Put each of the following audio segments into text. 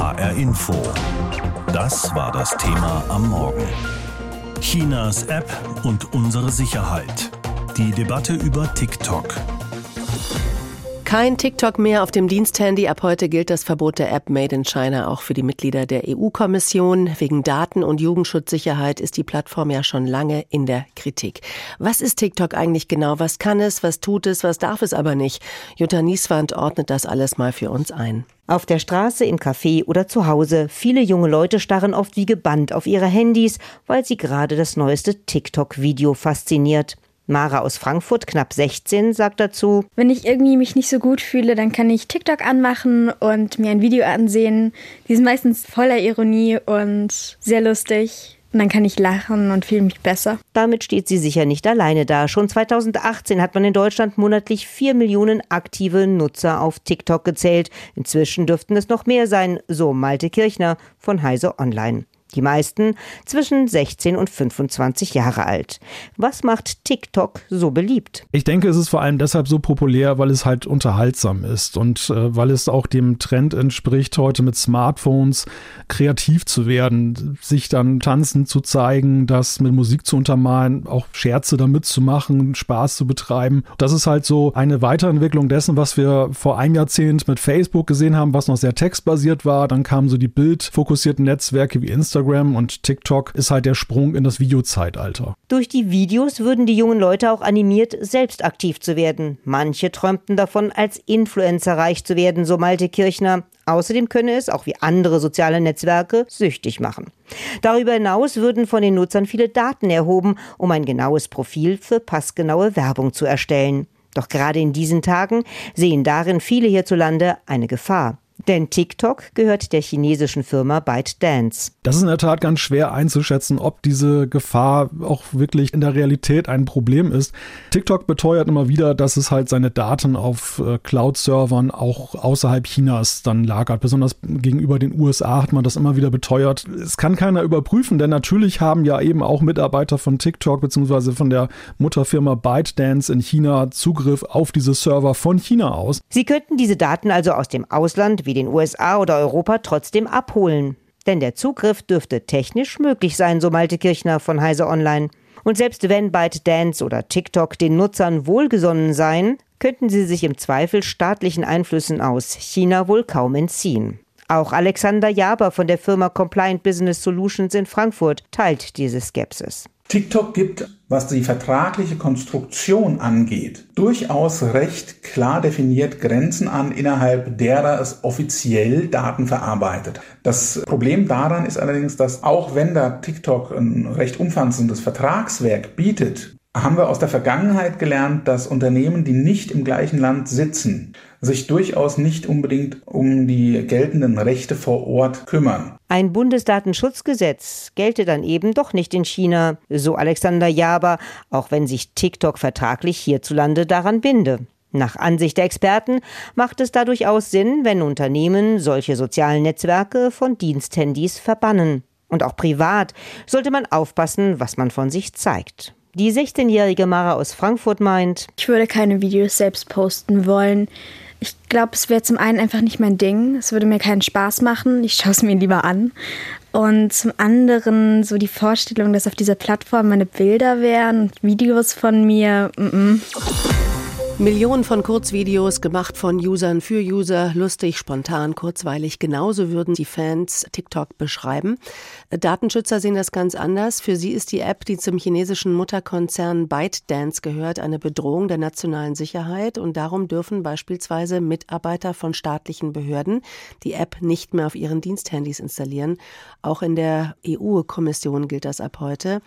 HR Info. Das war das Thema am Morgen. Chinas App und unsere Sicherheit. Die Debatte über TikTok. Kein TikTok mehr auf dem Diensthandy. Ab heute gilt das Verbot der App Made in China auch für die Mitglieder der EU-Kommission. Wegen Daten- und Jugendschutzsicherheit ist die Plattform ja schon lange in der Kritik. Was ist TikTok eigentlich genau? Was kann es? Was tut es? Was darf es aber nicht? Jutta Nieswand ordnet das alles mal für uns ein. Auf der Straße, im Café oder zu Hause. Viele junge Leute starren oft wie gebannt auf ihre Handys, weil sie gerade das neueste TikTok-Video fasziniert. Mara aus Frankfurt, knapp 16, sagt dazu, wenn ich irgendwie mich nicht so gut fühle, dann kann ich TikTok anmachen und mir ein Video ansehen. Die sind meistens voller Ironie und sehr lustig. Und dann kann ich lachen und fühle mich besser. Damit steht sie sicher nicht alleine da. Schon 2018 hat man in Deutschland monatlich vier Millionen aktive Nutzer auf TikTok gezählt. Inzwischen dürften es noch mehr sein, so Malte Kirchner von Heise Online. Die meisten zwischen 16 und 25 Jahre alt. Was macht TikTok so beliebt? Ich denke, es ist vor allem deshalb so populär, weil es halt unterhaltsam ist und äh, weil es auch dem Trend entspricht, heute mit Smartphones kreativ zu werden, sich dann tanzen zu zeigen, das mit Musik zu untermalen, auch Scherze damit zu machen, Spaß zu betreiben. Das ist halt so eine Weiterentwicklung dessen, was wir vor einem Jahrzehnt mit Facebook gesehen haben, was noch sehr textbasiert war. Dann kamen so die bildfokussierten Netzwerke wie Instagram Instagram und TikTok ist halt der Sprung in das Videozeitalter. Durch die Videos würden die jungen Leute auch animiert, selbst aktiv zu werden. Manche träumten davon, als Influencer reich zu werden, so Malte Kirchner. Außerdem könne es, auch wie andere soziale Netzwerke, süchtig machen. Darüber hinaus würden von den Nutzern viele Daten erhoben, um ein genaues Profil für passgenaue Werbung zu erstellen. Doch gerade in diesen Tagen sehen darin viele hierzulande eine Gefahr. Denn TikTok gehört der chinesischen Firma ByteDance. Das ist in der Tat ganz schwer einzuschätzen, ob diese Gefahr auch wirklich in der Realität ein Problem ist. TikTok beteuert immer wieder, dass es halt seine Daten auf äh, Cloud-Servern auch außerhalb Chinas dann lagert. Besonders gegenüber den USA hat man das immer wieder beteuert. Es kann keiner überprüfen, denn natürlich haben ja eben auch Mitarbeiter von TikTok bzw. von der Mutterfirma ByteDance in China Zugriff auf diese Server von China aus. Sie könnten diese Daten also aus dem Ausland wie den USA oder Europa trotzdem abholen. Denn der Zugriff dürfte technisch möglich sein, so Malte Kirchner von Heise Online. Und selbst wenn ByteDance oder TikTok den Nutzern wohlgesonnen seien, könnten sie sich im Zweifel staatlichen Einflüssen aus China wohl kaum entziehen. Auch Alexander Jaber von der Firma Compliant Business Solutions in Frankfurt teilt diese Skepsis. TikTok gibt, was die vertragliche Konstruktion angeht, durchaus recht klar definiert Grenzen an, innerhalb derer es offiziell Daten verarbeitet. Das Problem daran ist allerdings, dass auch wenn da TikTok ein recht umfassendes Vertragswerk bietet, haben wir aus der Vergangenheit gelernt, dass Unternehmen, die nicht im gleichen Land sitzen, sich durchaus nicht unbedingt um die geltenden Rechte vor Ort kümmern. Ein Bundesdatenschutzgesetz gelte dann eben doch nicht in China, so Alexander Jaber, auch wenn sich TikTok vertraglich hierzulande daran binde. Nach Ansicht der Experten macht es da durchaus Sinn, wenn Unternehmen solche sozialen Netzwerke von Diensthandys verbannen. Und auch privat sollte man aufpassen, was man von sich zeigt. Die 16-jährige Mara aus Frankfurt meint, ich würde keine Videos selbst posten wollen. Ich glaube, es wäre zum einen einfach nicht mein Ding. Es würde mir keinen Spaß machen. Ich schaue es mir lieber an. Und zum anderen so die Vorstellung, dass auf dieser Plattform meine Bilder wären, Videos von mir. Mm -mm. Millionen von Kurzvideos gemacht von Usern für User, lustig, spontan, kurzweilig. Genauso würden die Fans TikTok beschreiben. Datenschützer sehen das ganz anders. Für sie ist die App, die zum chinesischen Mutterkonzern ByteDance gehört, eine Bedrohung der nationalen Sicherheit und darum dürfen beispielsweise Mitarbeiter von staatlichen Behörden die App nicht mehr auf ihren Diensthandys installieren. Auch in der EU-Kommission gilt das ab heute.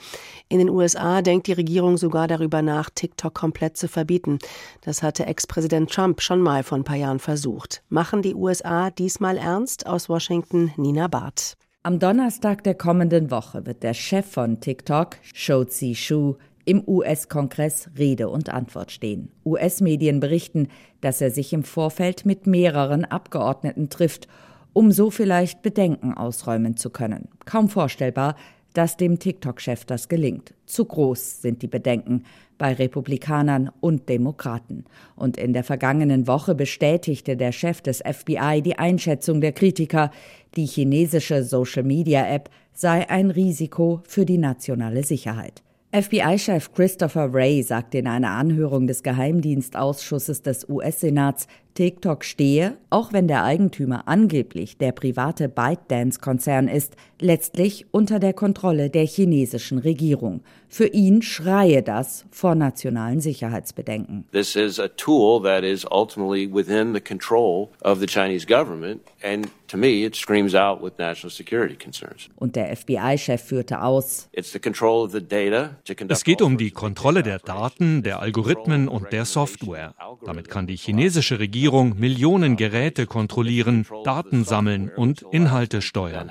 In den USA denkt die Regierung sogar darüber nach, TikTok komplett zu verbieten. Das hatte Ex-Präsident Trump schon mal vor ein paar Jahren versucht. Machen die USA diesmal ernst? Aus Washington Nina Barth. Am Donnerstag der kommenden Woche wird der Chef von TikTok, Shou Zi Shu, im US-Kongress Rede und Antwort stehen. US-Medien berichten, dass er sich im Vorfeld mit mehreren Abgeordneten trifft, um so vielleicht Bedenken ausräumen zu können. Kaum vorstellbar, dass dem TikTok-Chef das gelingt. Zu groß sind die Bedenken bei Republikanern und Demokraten. Und in der vergangenen Woche bestätigte der Chef des FBI die Einschätzung der Kritiker, Die chinesische Social-Media-App sei ein Risiko für die nationale Sicherheit. FBI-Chef Christopher Wray sagte in einer Anhörung des Geheimdienstausschusses des US-Senats, TikTok stehe, auch wenn der Eigentümer angeblich der private ByteDance-Konzern ist, letztlich unter der Kontrolle der chinesischen Regierung. Für ihn schreie das vor nationalen Sicherheitsbedenken. This is a tool that is ultimately within the control of the Chinese government and to me it screams out with national security concerns. Und der FBI-Chef führte aus: It's the control of the data to conduct Es geht um die Kontrolle der Daten, der Algorithmen und der Software. Damit kann die chinesische Regierung Regierung Millionen Geräte kontrollieren, Daten sammeln und Inhalte steuern.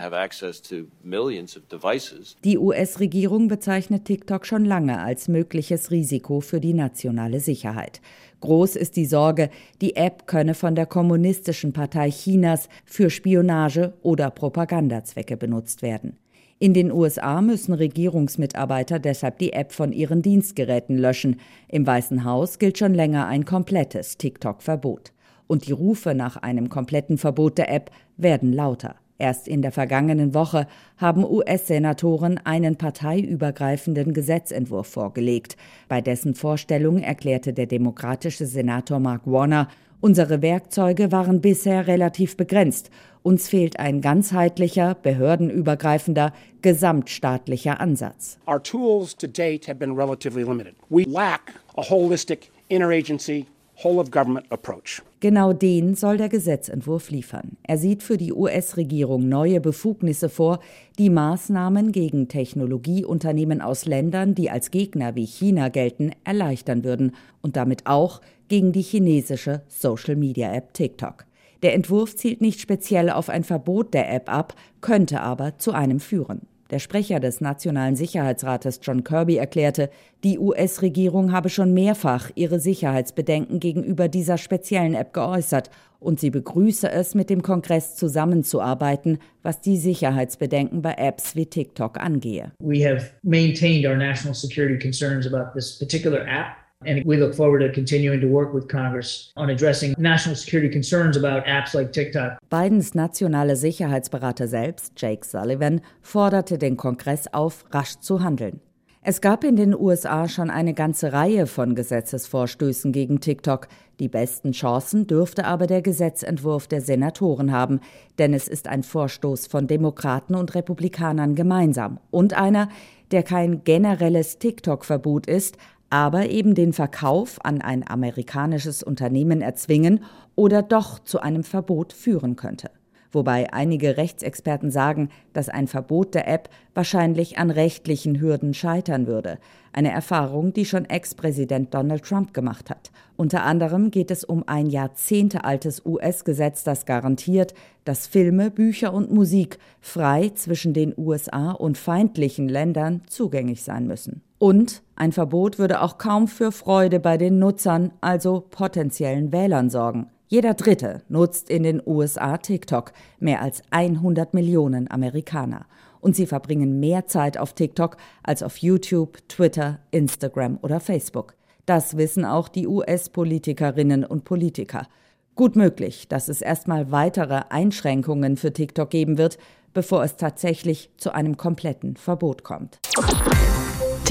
Die US-Regierung bezeichnet TikTok schon lange als mögliches Risiko für die nationale Sicherheit. Groß ist die Sorge, die App könne von der Kommunistischen Partei Chinas für Spionage oder Propagandazwecke benutzt werden. In den USA müssen Regierungsmitarbeiter deshalb die App von ihren Dienstgeräten löschen. Im Weißen Haus gilt schon länger ein komplettes TikTok-Verbot und die Rufe nach einem kompletten Verbot der App werden lauter. Erst in der vergangenen Woche haben US-Senatoren einen parteiübergreifenden Gesetzentwurf vorgelegt. Bei dessen Vorstellung erklärte der demokratische Senator Mark Warner, unsere Werkzeuge waren bisher relativ begrenzt. Uns fehlt ein ganzheitlicher, behördenübergreifender, gesamtstaatlicher Ansatz. Our tools to date have been relatively limited. We lack a holistic interagency Genau den soll der Gesetzentwurf liefern. Er sieht für die US-Regierung neue Befugnisse vor, die Maßnahmen gegen Technologieunternehmen aus Ländern, die als Gegner wie China gelten, erleichtern würden und damit auch gegen die chinesische Social-Media-App TikTok. Der Entwurf zielt nicht speziell auf ein Verbot der App ab, könnte aber zu einem führen. Der Sprecher des Nationalen Sicherheitsrates John Kirby erklärte, die US-Regierung habe schon mehrfach ihre Sicherheitsbedenken gegenüber dieser speziellen App geäußert und sie begrüße es, mit dem Kongress zusammenzuarbeiten, was die Sicherheitsbedenken bei Apps wie TikTok angehe. We have maintained our national security concerns about this particular app. And we look forward to continuing to work with Congress on addressing national security concerns about apps like TikTok. Bidens nationale Sicherheitsberater selbst, Jake Sullivan, forderte den Kongress auf, rasch zu handeln. Es gab in den USA schon eine ganze Reihe von Gesetzesvorstößen gegen TikTok. Die besten Chancen dürfte aber der Gesetzentwurf der Senatoren haben, denn es ist ein Vorstoß von Demokraten und Republikanern gemeinsam und einer, der kein generelles TikTok-Verbot ist, aber eben den Verkauf an ein amerikanisches Unternehmen erzwingen oder doch zu einem Verbot führen könnte. Wobei einige Rechtsexperten sagen, dass ein Verbot der App wahrscheinlich an rechtlichen Hürden scheitern würde. Eine Erfahrung, die schon Ex-Präsident Donald Trump gemacht hat. Unter anderem geht es um ein jahrzehntealtes US-Gesetz, das garantiert, dass Filme, Bücher und Musik frei zwischen den USA und feindlichen Ländern zugänglich sein müssen. Und ein Verbot würde auch kaum für Freude bei den Nutzern, also potenziellen Wählern sorgen. Jeder Dritte nutzt in den USA TikTok, mehr als 100 Millionen Amerikaner. Und sie verbringen mehr Zeit auf TikTok als auf YouTube, Twitter, Instagram oder Facebook. Das wissen auch die US-Politikerinnen und Politiker. Gut möglich, dass es erstmal weitere Einschränkungen für TikTok geben wird, bevor es tatsächlich zu einem kompletten Verbot kommt.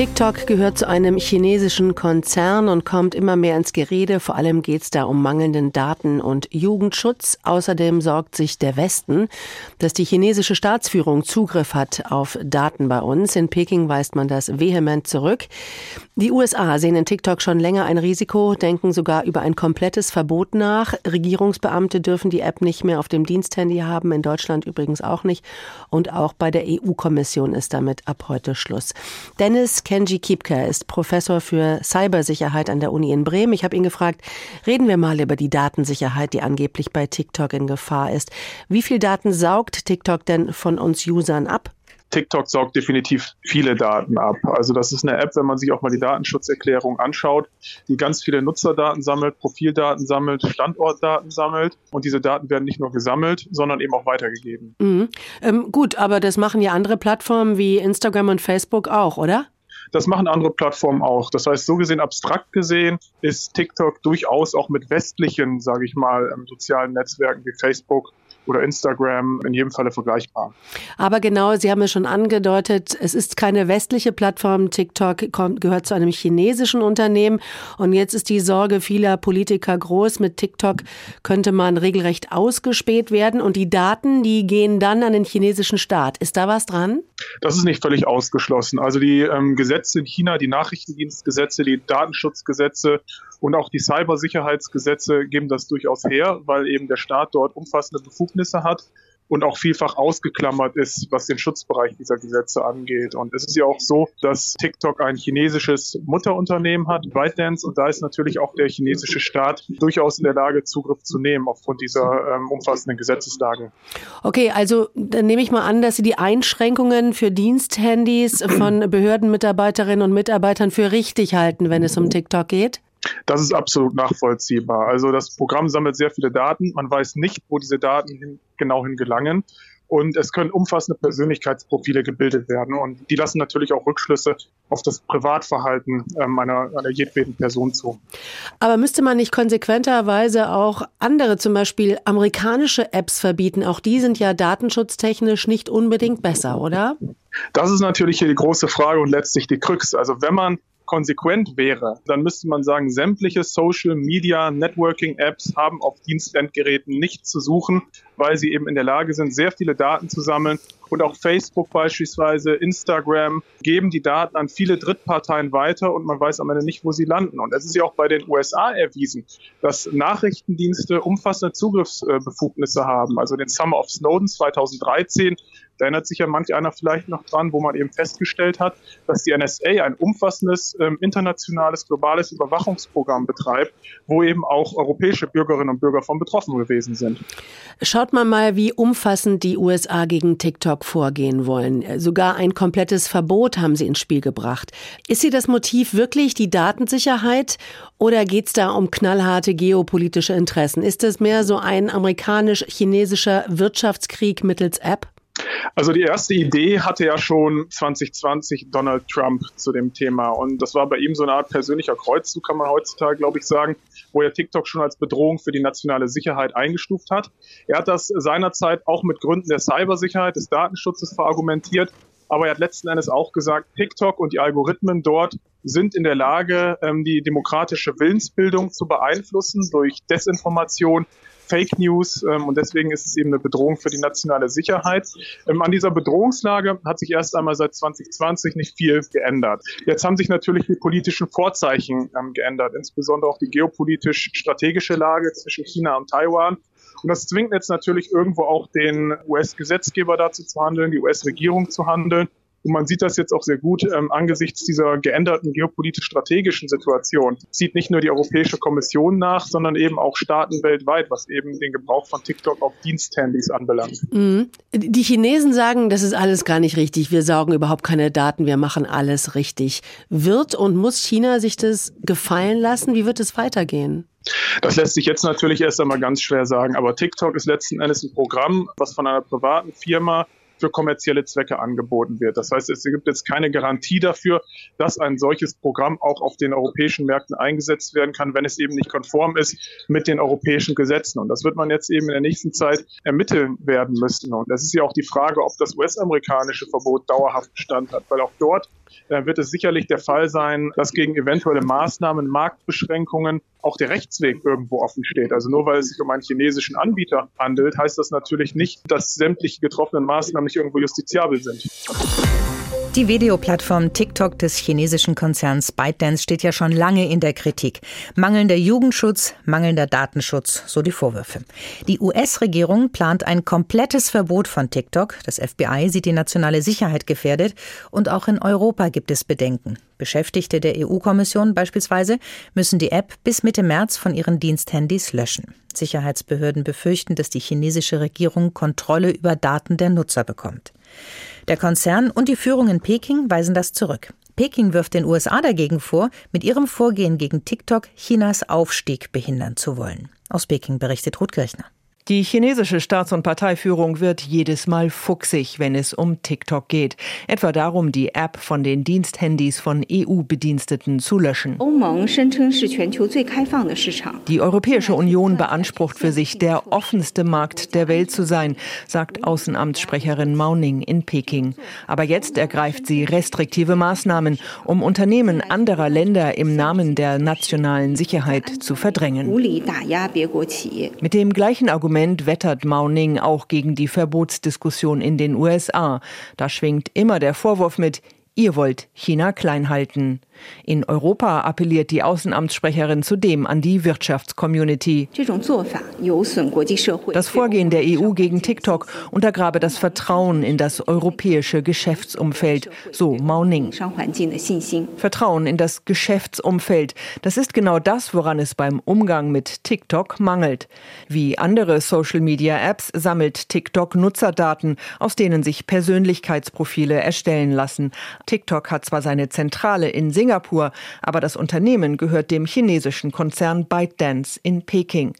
TikTok gehört zu einem chinesischen Konzern und kommt immer mehr ins Gerede. Vor allem geht es da um mangelnden Daten- und Jugendschutz. Außerdem sorgt sich der Westen, dass die chinesische Staatsführung Zugriff hat auf Daten bei uns. In Peking weist man das vehement zurück. Die USA sehen in TikTok schon länger ein Risiko, denken sogar über ein komplettes Verbot nach. Regierungsbeamte dürfen die App nicht mehr auf dem Diensthandy haben, in Deutschland übrigens auch nicht. Und auch bei der EU-Kommission ist damit ab heute Schluss. Dennis Kenji Kiepke ist Professor für Cybersicherheit an der Uni in Bremen. Ich habe ihn gefragt, reden wir mal über die Datensicherheit, die angeblich bei TikTok in Gefahr ist. Wie viel Daten saugt TikTok denn von uns Usern ab? TikTok saugt definitiv viele Daten ab. Also das ist eine App, wenn man sich auch mal die Datenschutzerklärung anschaut, die ganz viele Nutzerdaten sammelt, Profildaten sammelt, Standortdaten sammelt. Und diese Daten werden nicht nur gesammelt, sondern eben auch weitergegeben. Mhm. Ähm, gut, aber das machen ja andere Plattformen wie Instagram und Facebook auch, oder? Das machen andere Plattformen auch. Das heißt, so gesehen, abstrakt gesehen, ist TikTok durchaus auch mit westlichen, sage ich mal, ähm, sozialen Netzwerken wie Facebook oder Instagram in jedem Falle vergleichbar. Aber genau, Sie haben es schon angedeutet, es ist keine westliche Plattform. TikTok kommt, gehört zu einem chinesischen Unternehmen. Und jetzt ist die Sorge vieler Politiker groß. Mit TikTok könnte man regelrecht ausgespäht werden. Und die Daten, die gehen dann an den chinesischen Staat. Ist da was dran? Das ist nicht völlig ausgeschlossen. Also die ähm, Gesetze in China, die Nachrichtendienstgesetze, die Datenschutzgesetze und auch die Cybersicherheitsgesetze geben das durchaus her, weil eben der Staat dort umfassende Befugnisse hat und auch vielfach ausgeklammert ist, was den Schutzbereich dieser Gesetze angeht. Und es ist ja auch so, dass TikTok ein chinesisches Mutterunternehmen hat, ByteDance, und da ist natürlich auch der chinesische Staat durchaus in der Lage, Zugriff zu nehmen aufgrund dieser ähm, umfassenden Gesetzeslage. Okay, also dann nehme ich mal an, dass Sie die Einschränkungen für Diensthandys von Behördenmitarbeiterinnen und Mitarbeitern für richtig halten, wenn es um TikTok geht? Das ist absolut nachvollziehbar. Also das Programm sammelt sehr viele Daten. Man weiß nicht, wo diese Daten hin, genau hingelangen. Und es können umfassende Persönlichkeitsprofile gebildet werden. Und die lassen natürlich auch Rückschlüsse auf das Privatverhalten ähm, einer, einer jedweden Person zu. Aber müsste man nicht konsequenterweise auch andere, zum Beispiel amerikanische Apps verbieten? Auch die sind ja datenschutztechnisch nicht unbedingt besser, oder? Das ist natürlich hier die große Frage und letztlich die Krux. Also wenn man konsequent wäre, dann müsste man sagen, sämtliche Social Media Networking Apps haben auf Dienstendgeräten nichts zu suchen, weil sie eben in der Lage sind, sehr viele Daten zu sammeln. Und auch Facebook beispielsweise, Instagram geben die Daten an viele Drittparteien weiter und man weiß am Ende nicht, wo sie landen. Und es ist ja auch bei den USA erwiesen, dass Nachrichtendienste umfassende Zugriffsbefugnisse haben. Also den Summer of Snowden 2013 da erinnert sich ja manch einer vielleicht noch dran, wo man eben festgestellt hat, dass die NSA ein umfassendes ähm, internationales, globales Überwachungsprogramm betreibt, wo eben auch europäische Bürgerinnen und Bürger von betroffen gewesen sind. Schaut man mal, wie umfassend die USA gegen TikTok vorgehen wollen. Sogar ein komplettes Verbot haben sie ins Spiel gebracht. Ist hier das Motiv wirklich die Datensicherheit oder geht es da um knallharte geopolitische Interessen? Ist es mehr so ein amerikanisch-chinesischer Wirtschaftskrieg mittels App? Also die erste Idee hatte ja schon 2020 Donald Trump zu dem Thema und das war bei ihm so eine Art persönlicher Kreuzzug, kann man heutzutage, glaube ich, sagen, wo er TikTok schon als Bedrohung für die nationale Sicherheit eingestuft hat. Er hat das seinerzeit auch mit Gründen der Cybersicherheit, des Datenschutzes verargumentiert, aber er hat letzten Endes auch gesagt, TikTok und die Algorithmen dort sind in der Lage, ähm, die demokratische Willensbildung zu beeinflussen durch Desinformation, Fake News ähm, und deswegen ist es eben eine Bedrohung für die nationale Sicherheit. Ähm, an dieser Bedrohungslage hat sich erst einmal seit 2020 nicht viel geändert. Jetzt haben sich natürlich die politischen Vorzeichen geändert, insbesondere auch die geopolitisch-strategische Lage zwischen China und Taiwan. Und das zwingt jetzt natürlich irgendwo auch den US-Gesetzgeber dazu zu handeln, die US-Regierung zu handeln. Und man sieht das jetzt auch sehr gut ähm, angesichts dieser geänderten geopolitisch-strategischen Situation. Zieht nicht nur die Europäische Kommission nach, sondern eben auch Staaten weltweit, was eben den Gebrauch von TikTok auf Diensthandys anbelangt. Mhm. Die Chinesen sagen, das ist alles gar nicht richtig. Wir saugen überhaupt keine Daten, wir machen alles richtig. Wird und muss China sich das gefallen lassen? Wie wird es weitergehen? Das lässt sich jetzt natürlich erst einmal ganz schwer sagen, aber TikTok ist letzten Endes ein Programm, was von einer privaten Firma für kommerzielle Zwecke angeboten wird. Das heißt, es gibt jetzt keine Garantie dafür, dass ein solches Programm auch auf den europäischen Märkten eingesetzt werden kann, wenn es eben nicht konform ist mit den europäischen Gesetzen. Und das wird man jetzt eben in der nächsten Zeit ermitteln werden müssen. Und das ist ja auch die Frage, ob das US-amerikanische Verbot dauerhaft Bestand hat, weil auch dort äh, wird es sicherlich der Fall sein, dass gegen eventuelle Maßnahmen, Marktbeschränkungen auch der Rechtsweg irgendwo offen steht. Also nur weil es sich um einen chinesischen Anbieter handelt, heißt das natürlich nicht, dass sämtliche getroffenen Maßnahmen nicht irgendwo justiziabel sind. Die Videoplattform TikTok des chinesischen Konzerns ByteDance steht ja schon lange in der Kritik. Mangelnder Jugendschutz, mangelnder Datenschutz, so die Vorwürfe. Die US-Regierung plant ein komplettes Verbot von TikTok. Das FBI sieht die nationale Sicherheit gefährdet. Und auch in Europa gibt es Bedenken. Beschäftigte der EU-Kommission beispielsweise müssen die App bis Mitte März von ihren Diensthandys löschen. Sicherheitsbehörden befürchten, dass die chinesische Regierung Kontrolle über Daten der Nutzer bekommt. Der Konzern und die Führung in Peking weisen das zurück. Peking wirft den USA dagegen vor, mit ihrem Vorgehen gegen TikTok Chinas Aufstieg behindern zu wollen. Aus Peking berichtet Ruth Kirchner. Die chinesische Staats- und Parteiführung wird jedes Mal fuchsig, wenn es um TikTok geht. Etwa darum, die App von den Diensthandys von EU-Bediensteten zu löschen. Die Europäische Union beansprucht für sich, der offenste Markt der Welt zu sein, sagt Außenamtssprecherin Mao Ning in Peking. Aber jetzt ergreift sie restriktive Maßnahmen, um Unternehmen anderer Länder im Namen der nationalen Sicherheit zu verdrängen. Mit dem gleichen Argument Parlament wettert Mauning auch gegen die Verbotsdiskussion in den USA. Da schwingt immer der Vorwurf mit, ihr wollt China klein halten. In Europa appelliert die Außenamtssprecherin zudem an die Wirtschaftscommunity. Das Vorgehen der EU gegen TikTok untergrabe das Vertrauen in das europäische Geschäftsumfeld, so Mauning. Vertrauen in das Geschäftsumfeld, das ist genau das, woran es beim Umgang mit TikTok mangelt. Wie andere Social-Media-Apps sammelt TikTok Nutzerdaten, aus denen sich Persönlichkeitsprofile erstellen lassen. TikTok hat zwar seine Zentrale in Singapur, aber das Unternehmen gehört dem chinesischen Konzern ByteDance in Peking.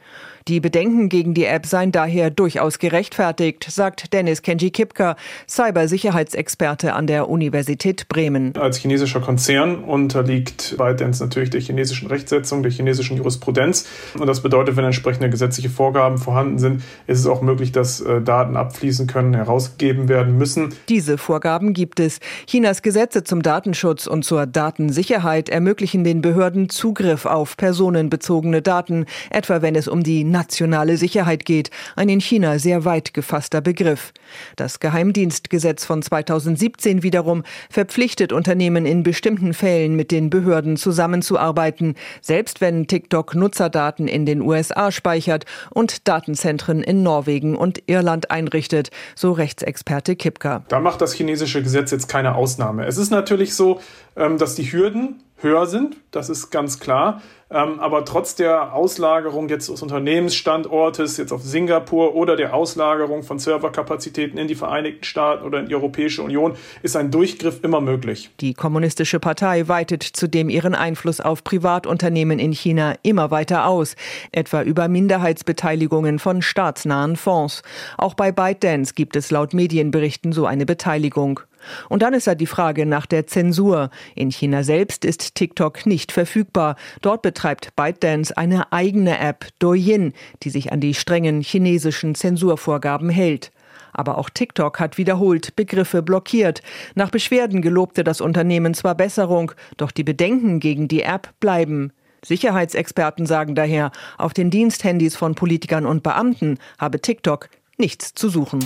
Die Bedenken gegen die App seien daher durchaus gerechtfertigt, sagt Dennis Kenji Kipka, Cybersicherheitsexperte an der Universität Bremen. Als chinesischer Konzern unterliegt ByteDance natürlich der chinesischen Rechtsetzung, der chinesischen Jurisprudenz. Und das bedeutet, wenn entsprechende gesetzliche Vorgaben vorhanden sind, ist es auch möglich, dass äh, Daten abfließen können, herausgegeben werden müssen. Diese Vorgaben gibt es. Chinas Gesetze zum Datenschutz und zur Datensicherheit ermöglichen den Behörden Zugriff auf personenbezogene Daten, etwa wenn es um die nationale Sicherheit geht, ein in China sehr weit gefasster Begriff. Das Geheimdienstgesetz von 2017 wiederum verpflichtet Unternehmen in bestimmten Fällen mit den Behörden zusammenzuarbeiten, selbst wenn TikTok Nutzerdaten in den USA speichert und Datenzentren in Norwegen und Irland einrichtet, so Rechtsexperte Kipka. Da macht das chinesische Gesetz jetzt keine Ausnahme. Es ist natürlich so, ähm, dass die Hürden höher sind, das ist ganz klar. Ähm, aber trotz der Auslagerung jetzt des Unternehmensstandortes, jetzt auf Singapur oder der Auslagerung von Serverkapazitäten in die Vereinigten Staaten oder in die Europäische Union, ist ein Durchgriff immer möglich. Die Kommunistische Partei weitet zudem ihren Einfluss auf Privatunternehmen in China immer weiter aus, etwa über Minderheitsbeteiligungen von staatsnahen Fonds. Auch bei ByteDance gibt es laut Medienberichten so eine Beteiligung. Und dann ist da die Frage nach der Zensur. In China selbst ist TikTok nicht verfügbar. Dort betreibt ByteDance eine eigene App, Douyin, die sich an die strengen chinesischen Zensurvorgaben hält. Aber auch TikTok hat wiederholt Begriffe blockiert. Nach Beschwerden gelobte das Unternehmen zwar Besserung, doch die Bedenken gegen die App bleiben. Sicherheitsexperten sagen daher, auf den Diensthandys von Politikern und Beamten habe TikTok nichts zu suchen.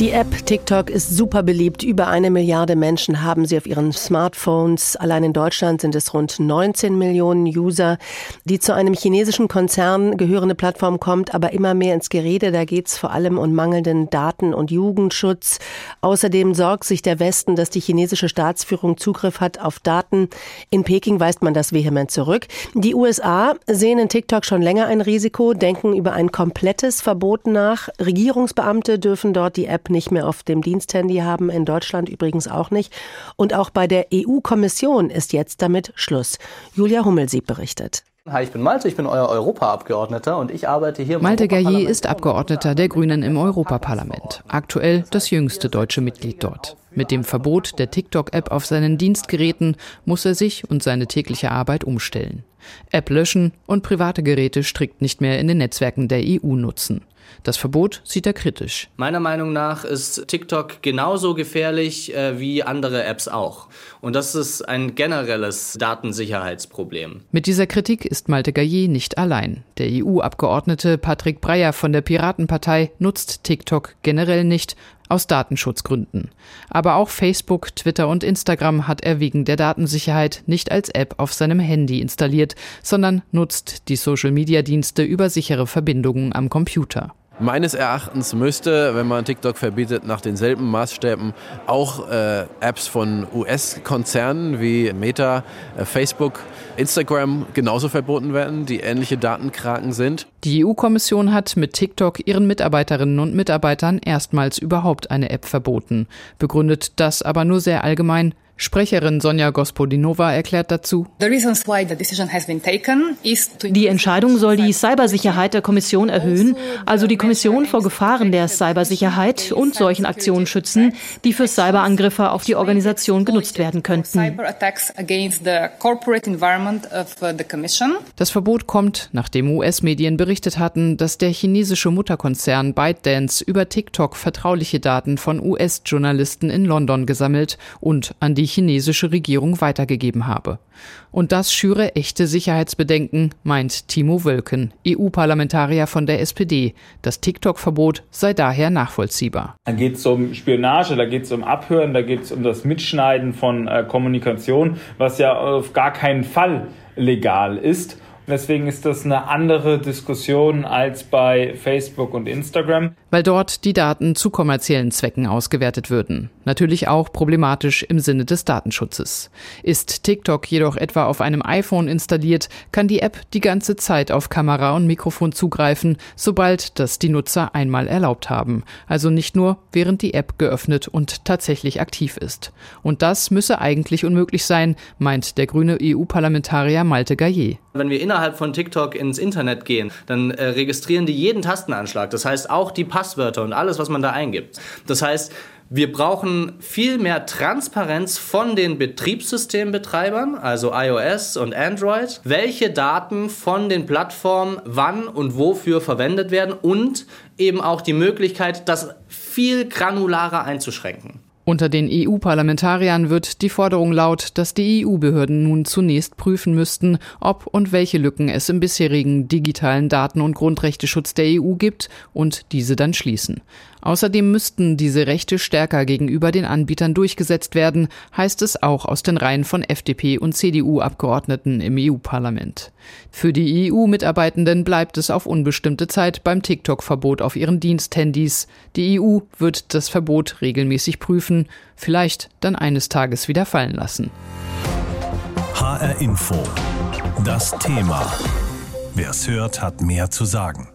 Die App TikTok ist super beliebt. Über eine Milliarde Menschen haben sie auf ihren Smartphones. Allein in Deutschland sind es rund 19 Millionen User. Die zu einem chinesischen Konzern gehörende Plattform kommt aber immer mehr ins Gerede. Da geht es vor allem um mangelnden Daten- und Jugendschutz. Außerdem sorgt sich der Westen, dass die chinesische Staatsführung Zugriff hat auf Daten. In Peking weist man das vehement zurück. Die USA sehen in TikTok schon länger ein Risiko, denken über ein komplettes Verbot nach. Regierungsbeamte dürfen dort die App nicht mehr auf dem Diensthandy haben, in Deutschland übrigens auch nicht. Und auch bei der EU-Kommission ist jetzt damit Schluss. Julia Hummelsieb berichtet. Hi, ich bin Malte, ich bin euer Europaabgeordneter und ich arbeite hier im Malte Gaillet ist Abgeordneter der Grünen im Europaparlament. Aktuell das jüngste deutsche Mitglied dort. Mit dem Verbot der TikTok-App auf seinen Dienstgeräten muss er sich und seine tägliche Arbeit umstellen. App löschen und private Geräte strikt nicht mehr in den Netzwerken der EU nutzen. Das Verbot sieht er kritisch. Meiner Meinung nach ist TikTok genauso gefährlich äh, wie andere Apps auch. Und das ist ein generelles Datensicherheitsproblem. Mit dieser Kritik ist Malte Gaillet nicht allein. Der EU-Abgeordnete Patrick Breyer von der Piratenpartei nutzt TikTok generell nicht aus Datenschutzgründen. Aber auch Facebook, Twitter und Instagram hat er wegen der Datensicherheit nicht als App auf seinem Handy installiert, sondern nutzt die Social-Media-Dienste über sichere Verbindungen am Computer. Meines Erachtens müsste, wenn man TikTok verbietet, nach denselben Maßstäben auch äh, Apps von US-Konzernen wie Meta, äh, Facebook, Instagram genauso verboten werden, die ähnliche Datenkraken sind. Die EU-Kommission hat mit TikTok ihren Mitarbeiterinnen und Mitarbeitern erstmals überhaupt eine App verboten, begründet das aber nur sehr allgemein. Sprecherin Sonja Gospodinova erklärt dazu. Die Entscheidung soll die Cybersicherheit der Kommission erhöhen, also die Kommission vor Gefahren der Cybersicherheit und solchen Aktionen schützen, die für Cyberangriffe auf die Organisation genutzt werden könnten. Das Verbot kommt, nachdem US-Medien berichtet hatten, dass der chinesische Mutterkonzern ByteDance über TikTok vertrauliche Daten von US-Journalisten in London gesammelt und an die chinesische Regierung weitergegeben habe. Und das schüre echte Sicherheitsbedenken, meint Timo Wölken, EU-Parlamentarier von der SPD. Das TikTok-Verbot sei daher nachvollziehbar. Da geht es um Spionage, da geht es um Abhören, da geht es um das Mitschneiden von äh, Kommunikation, was ja auf gar keinen Fall legal ist. Deswegen ist das eine andere Diskussion als bei Facebook und Instagram. Weil dort die Daten zu kommerziellen Zwecken ausgewertet würden. Natürlich auch problematisch im Sinne des Datenschutzes. Ist TikTok jedoch etwa auf einem iPhone installiert, kann die App die ganze Zeit auf Kamera und Mikrofon zugreifen, sobald das die Nutzer einmal erlaubt haben. Also nicht nur, während die App geöffnet und tatsächlich aktiv ist. Und das müsse eigentlich unmöglich sein, meint der grüne EU-Parlamentarier Malte Gaillet. Wenn wir innerhalb von TikTok ins Internet gehen, dann äh, registrieren die jeden Tastenanschlag. Das heißt auch die Passwörter und alles, was man da eingibt. Das heißt, wir brauchen viel mehr Transparenz von den Betriebssystembetreibern, also iOS und Android, welche Daten von den Plattformen wann und wofür verwendet werden und eben auch die Möglichkeit, das viel granularer einzuschränken. Unter den EU-Parlamentariern wird die Forderung laut, dass die EU-Behörden nun zunächst prüfen müssten, ob und welche Lücken es im bisherigen digitalen Daten- und Grundrechteschutz der EU gibt und diese dann schließen. Außerdem müssten diese Rechte stärker gegenüber den Anbietern durchgesetzt werden, heißt es auch aus den Reihen von FDP und CDU-Abgeordneten im EU-Parlament. Für die EU-Mitarbeitenden bleibt es auf unbestimmte Zeit beim TikTok-Verbot auf ihren Diensthandys. Die EU wird das Verbot regelmäßig prüfen, vielleicht dann eines Tages wieder fallen lassen. HR Info. Das Thema. Wer es hört, hat mehr zu sagen.